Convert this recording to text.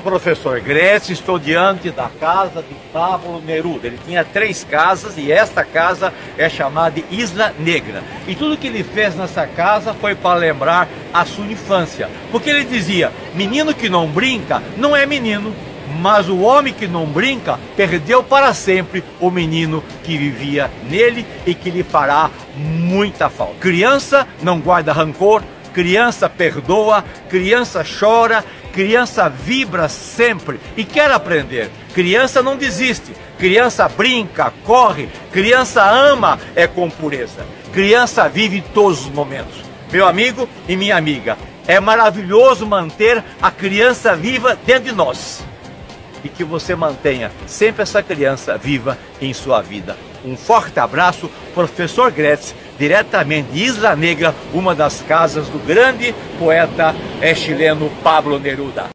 Professor Gretz, estou diante da casa de Pablo Neruda. Ele tinha três casas e esta casa é chamada de Isla Negra. E tudo que ele fez nessa casa foi para lembrar a sua infância. Porque ele dizia: menino que não brinca não é menino, mas o homem que não brinca perdeu para sempre o menino que vivia nele e que lhe fará muita falta. Criança não guarda rancor, criança perdoa, criança chora, criança vibra sempre e quer aprender. Criança não desiste, criança brinca, corre, criança ama é com pureza. Criança vive todos os momentos. Meu amigo e minha amiga, é maravilhoso manter a criança viva dentro de nós e que você mantenha sempre essa criança viva em sua vida. Um forte abraço, professor Gretz, diretamente de Isla Negra, uma das casas do grande poeta chileno Pablo Neruda.